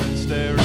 I've staring.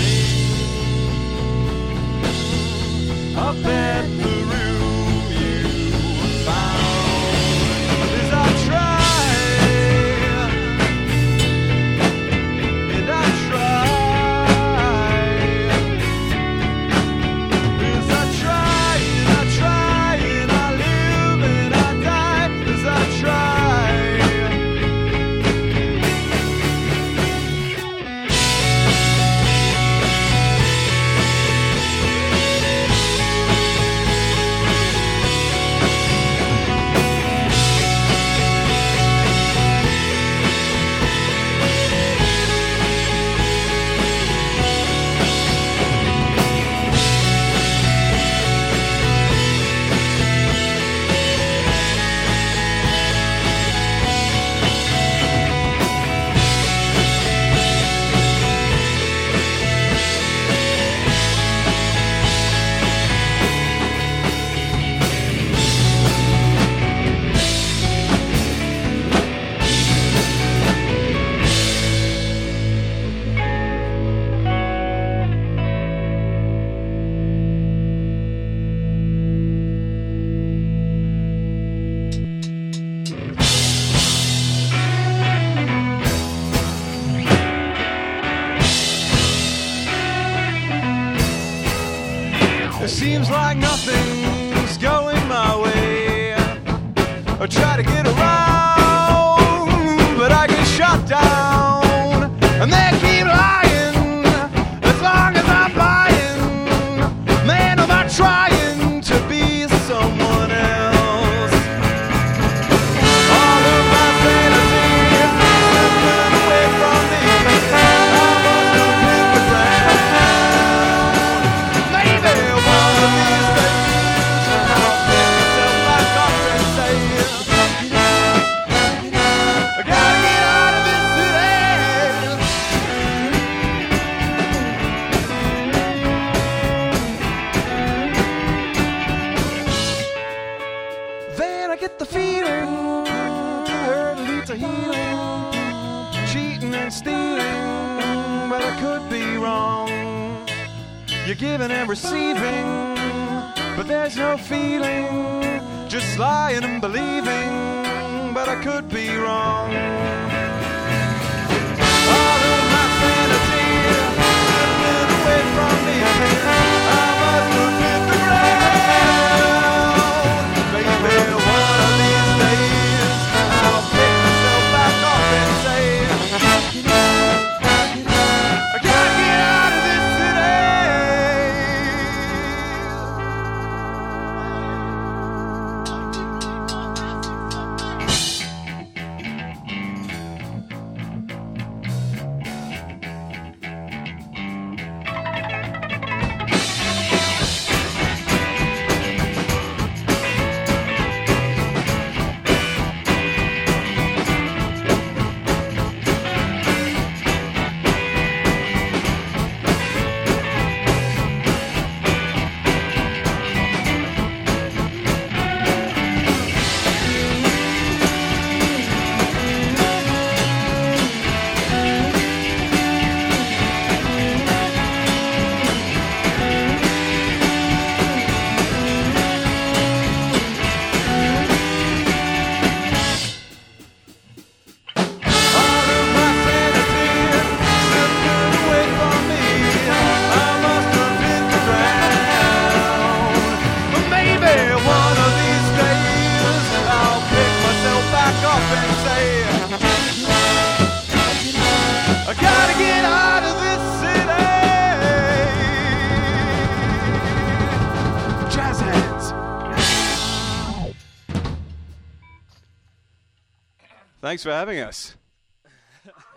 Thanks for having us.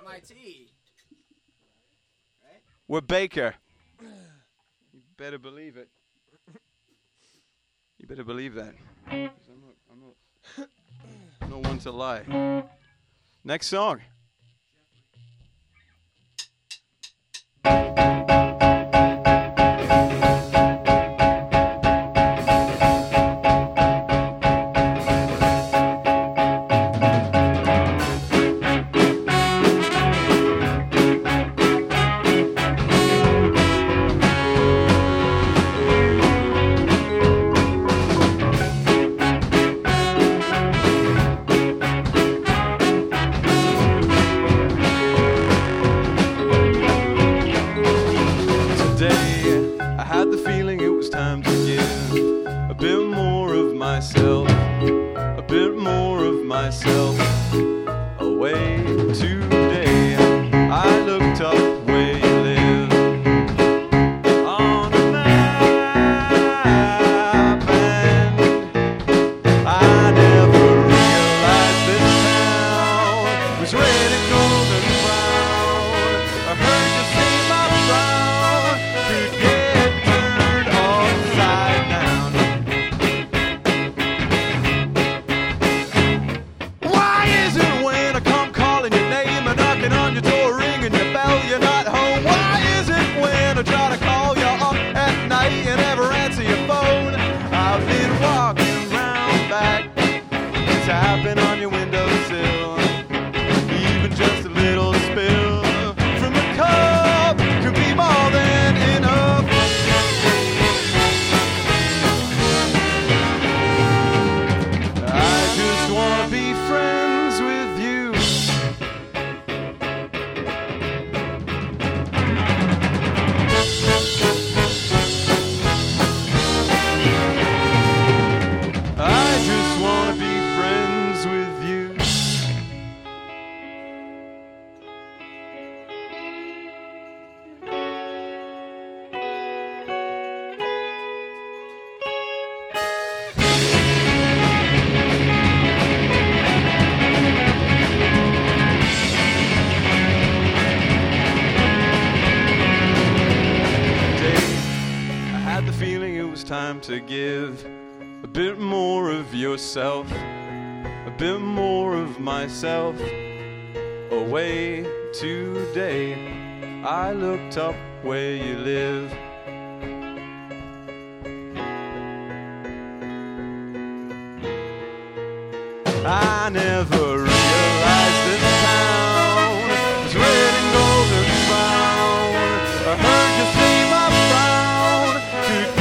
MIT. Right? We're Baker. You better believe it. You better believe that. I'm not, I'm not, I'm not one to lie. Next song. myself, a bit more of myself. myself away today. I looked up where you live. I never realized this town was red and golden brown. I heard you say my frown.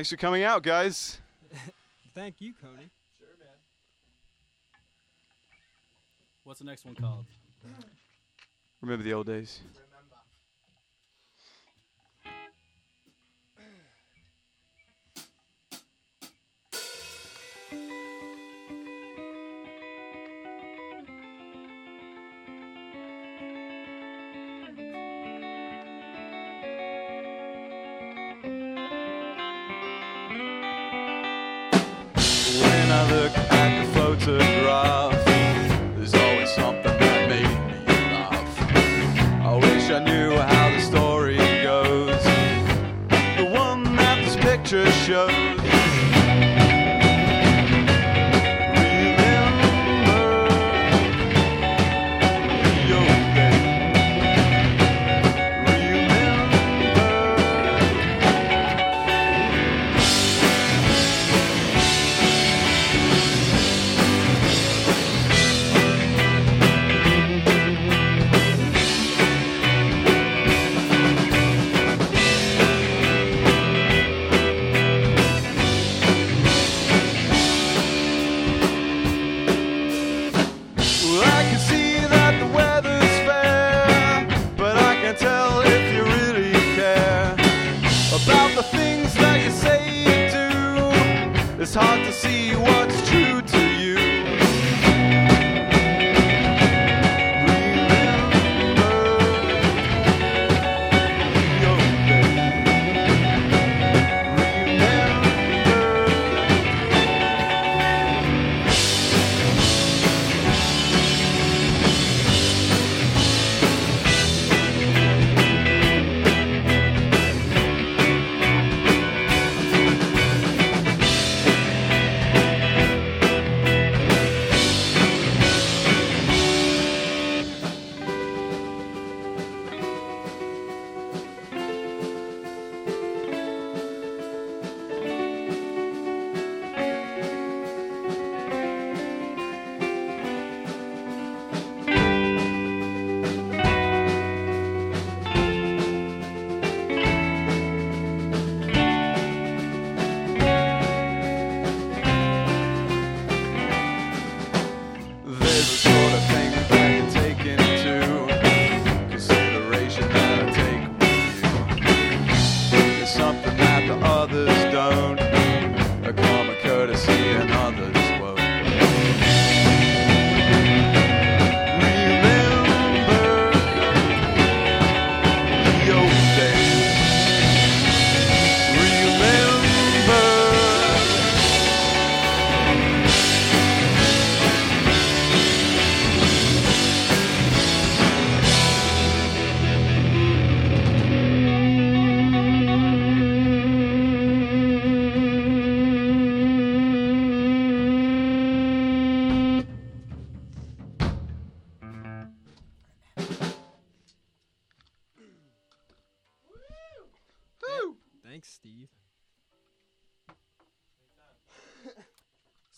Thanks for coming out, guys. Thank you, Cody. Sure, man. What's the next one called? Remember the old days. look at the photograph, there's always something that made me laugh. I wish I knew how the story goes, the one that this picture shows.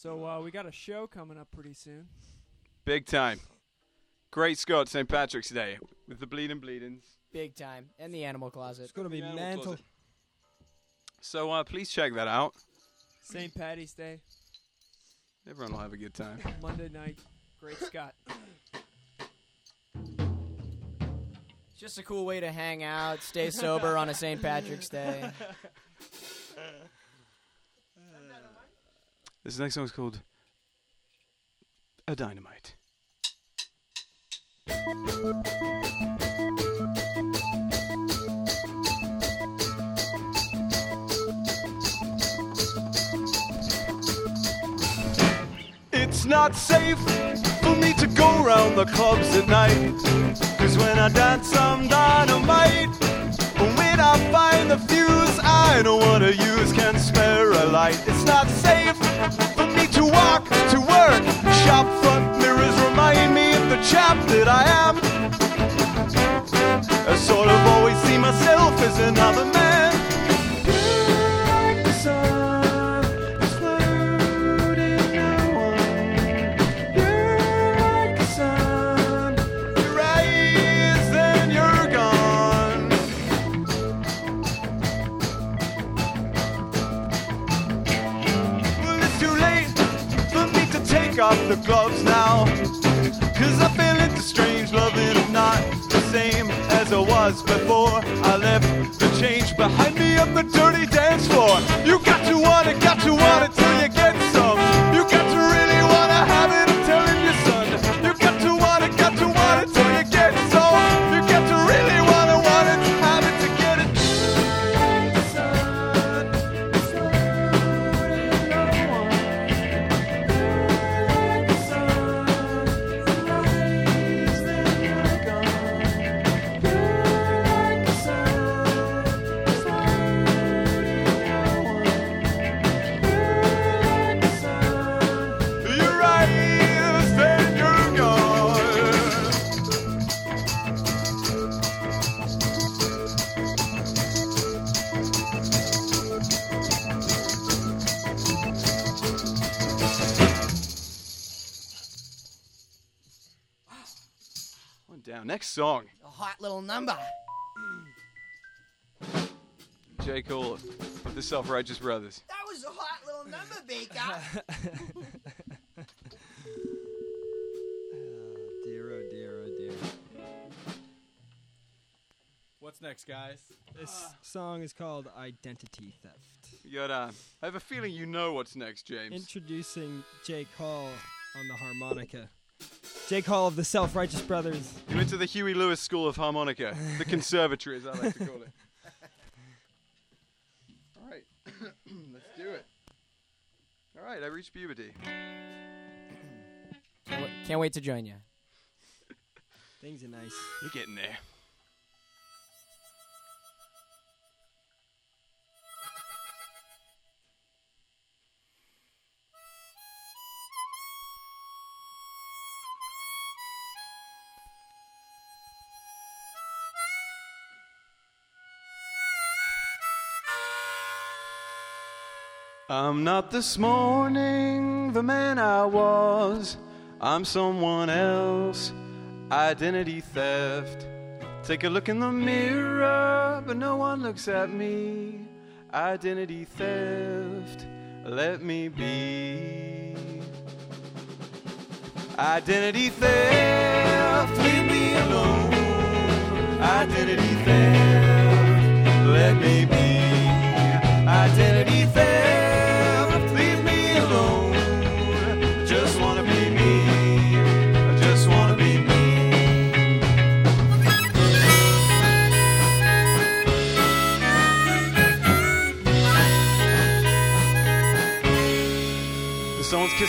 So uh, we got a show coming up pretty soon. Big time. Great Scott St. Patrick's Day with the Bleeding Bleedings. Big time. And the animal closet. It's gonna be Yeah, mental. close. So uh, please check that out. St. Patty's Day, Everyone will have a good time. Monday night. Great Scott. Just a cool way to hang out, stay sober on a St. Patrick's Day. This next song is called A Dynamite. It's not safe for me to go round the clubs at night. Cause when I dance, I'm dynamite. I find the fuse I don't wanna use, can spare a light. It's not safe for me to walk to song. A hot little number. Jake Hall of the Self Righteous Brothers. That was a hot little number, Baker. Oh, dear, oh dear, oh dear. What's next, guys? This song is called Identity Theft. You got, uh, I have a feeling you know what's next, James. Introducing Jake Hall on the harmonica. Jake Hall of the Self Righteous Brothers. you went to the Huey Lewis School of Harmonica, the conservatory, as I like to call it. All right, let's do it. All right, I reached puberty. Can't, wait, can't wait to join you. Things are nice. You're getting there. I'm not this morning the man I was. I'm someone else. Identity theft. Take a look in the mirror, but no one looks at me. Identity theft. Let me be. Identity theft. Leave me alone. Identity theft. Let me be. Someone's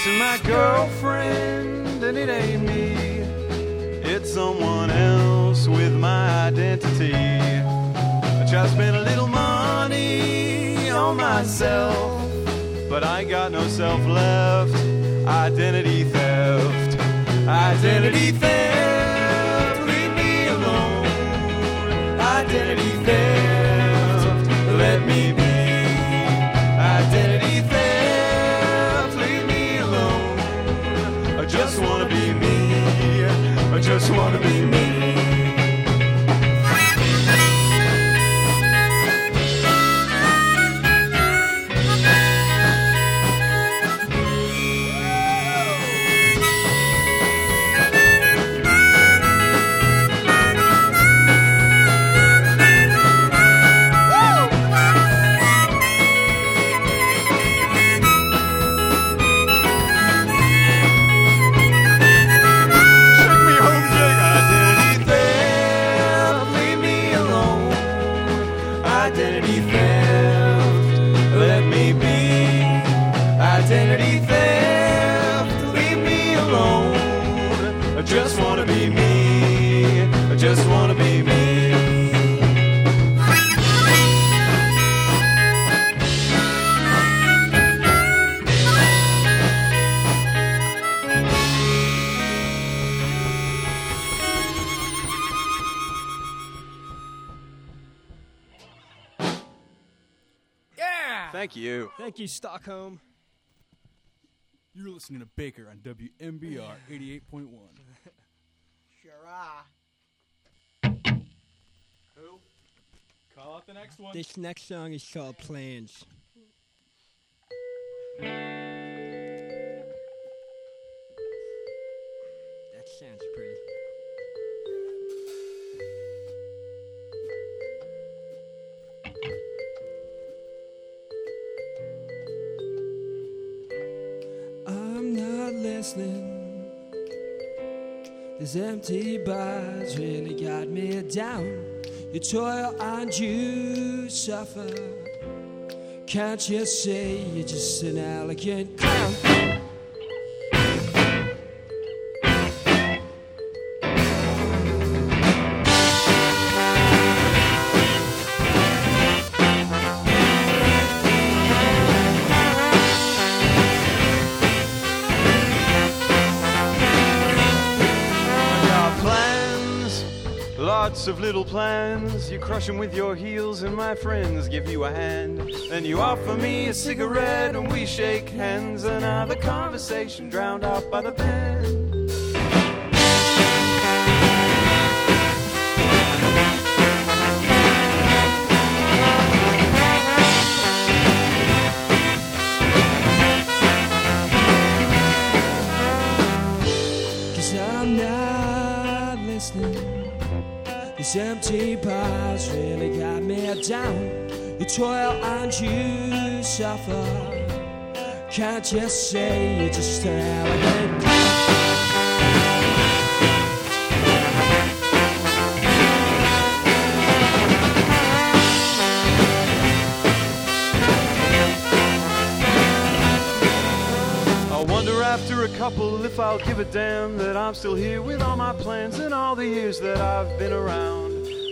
kissing my girlfriend, and it ain't me. It's someone else with my identity. I try to spend a little money on myself, but I ain't got no self left. Identity theft. Identity theft. Just wanna be me. Stockholm. You're listening to Baker on WMBR 88.1. Sure are. Who? Call out the next one. This next song is called Plans. That sounds pretty. This empty bars really got me down. You toil and you suffer. Can't you see you're just an elegant clown? You crush crush 'em with your heels, and my friends give you a hand. Then you offer me a cigarette, and we shake hands. And now the conversation drowned out by the band. Empty bars really got me down. You toil and you suffer. Can't you say you're just an elegant clown? I wonder after a couple if I'll give a damn that I'm still here with all my plans and all the years that I've been around.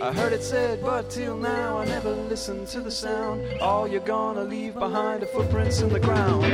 I heard it said, but till now I never listened to the sound. All you're gonna leave behind are footprints in the ground.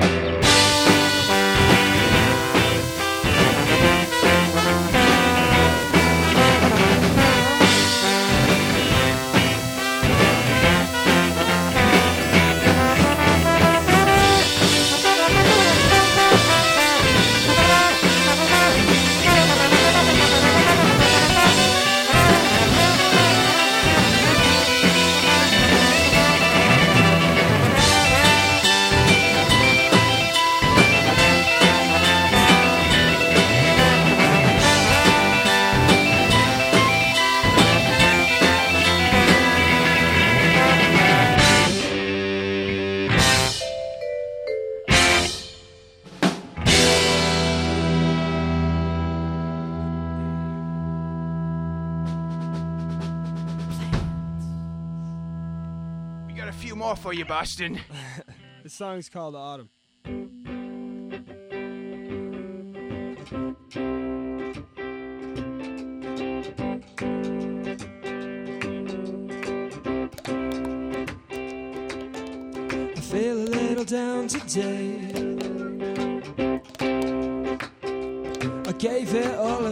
Boston. the song's called Autumn. I feel a little down today. I gave it all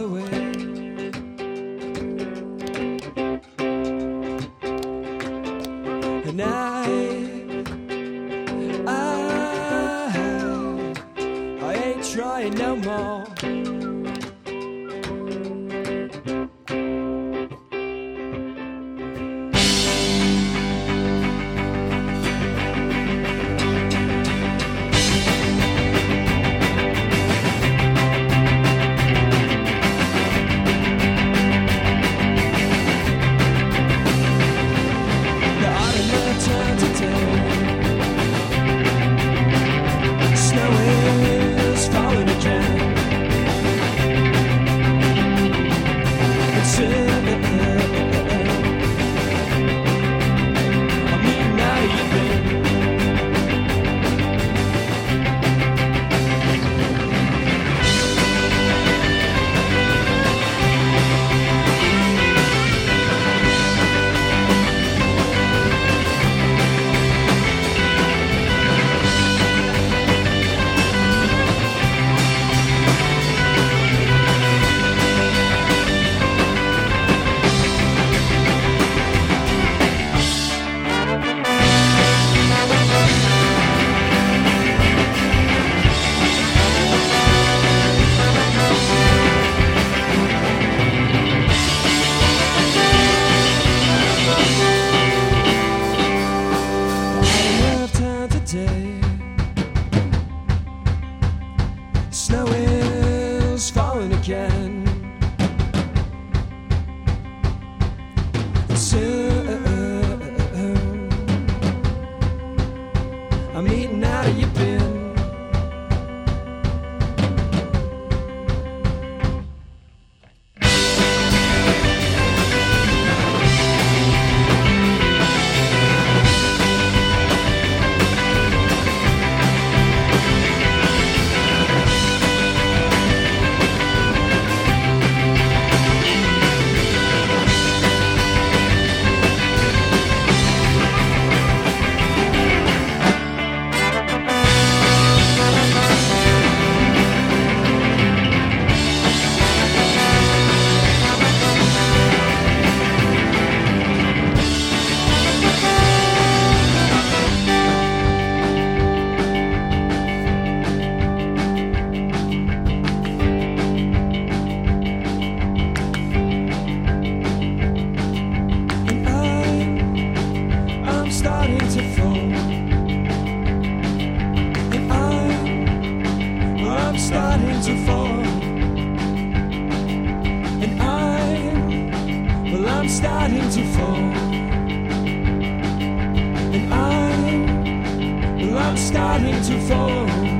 starting to fall.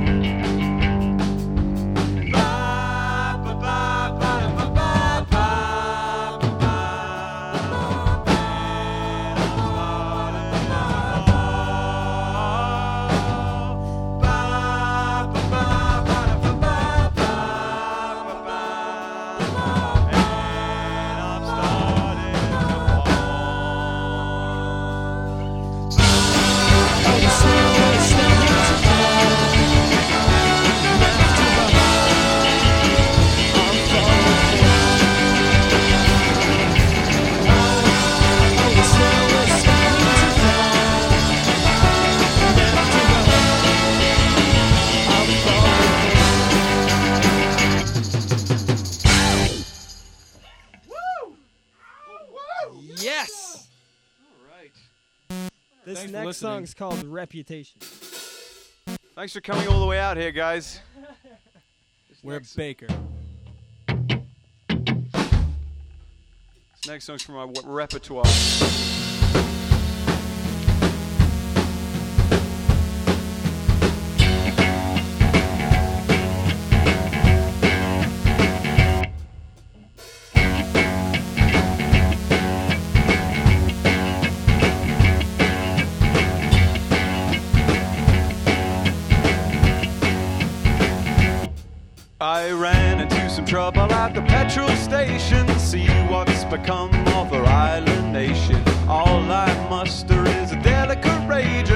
Song's called Reputation. Thanks for coming all the way out here, guys. This We're next, Baker. this next song's from our w- repertoire. Trouble at the petrol station. See what's become of our island nation. All I muster is a delicate rage,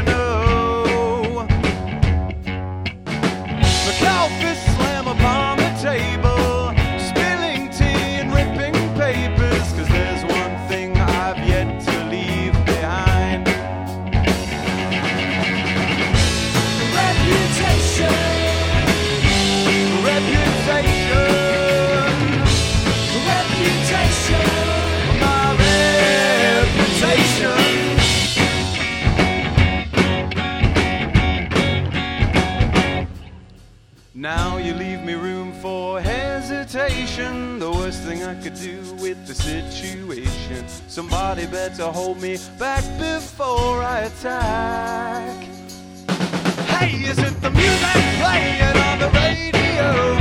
could do with the situation. Somebody better hold me back before I attack. Hey, is it the music playing on the radio?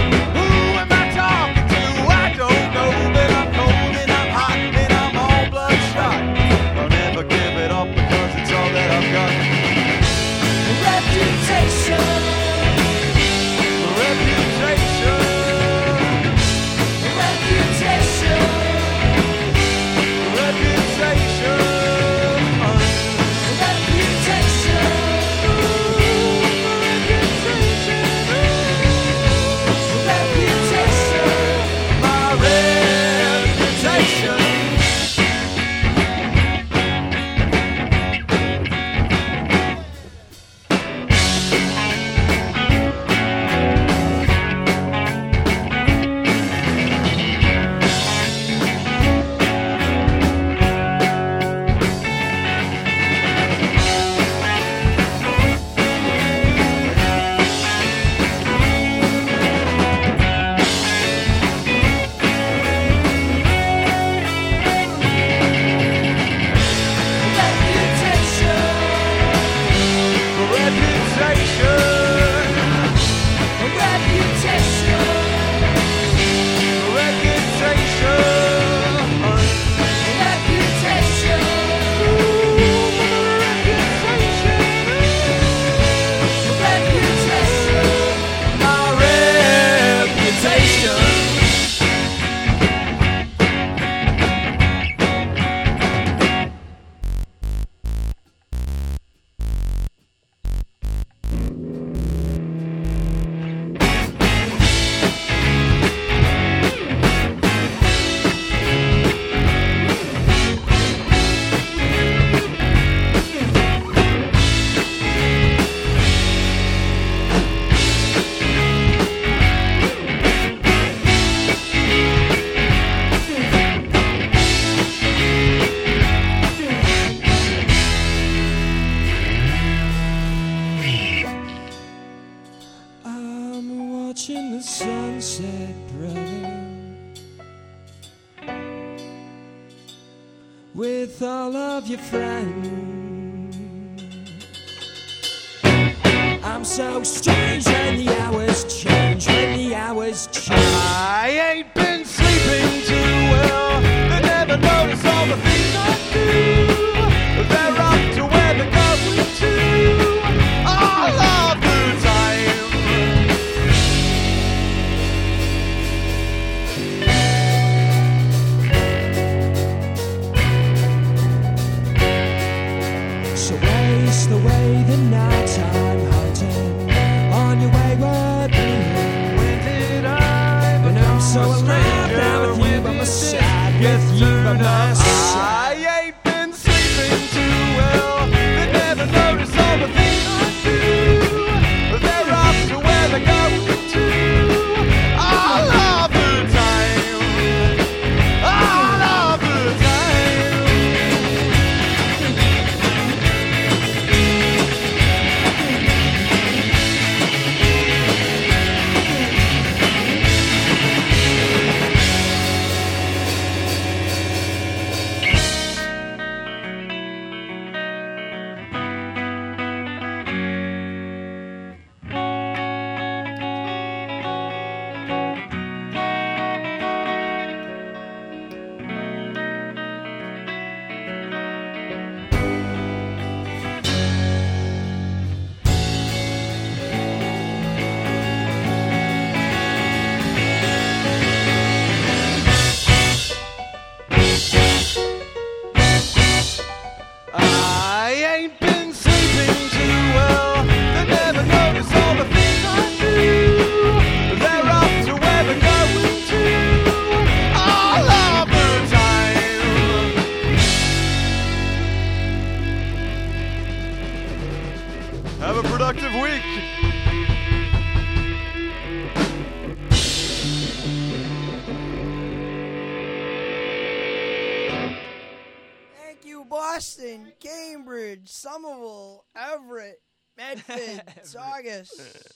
Redford, Saugus,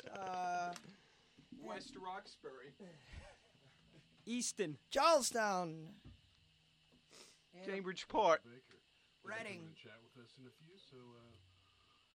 uh, West Roxbury, Easton, Charlestown, Cambridgeport, Reading.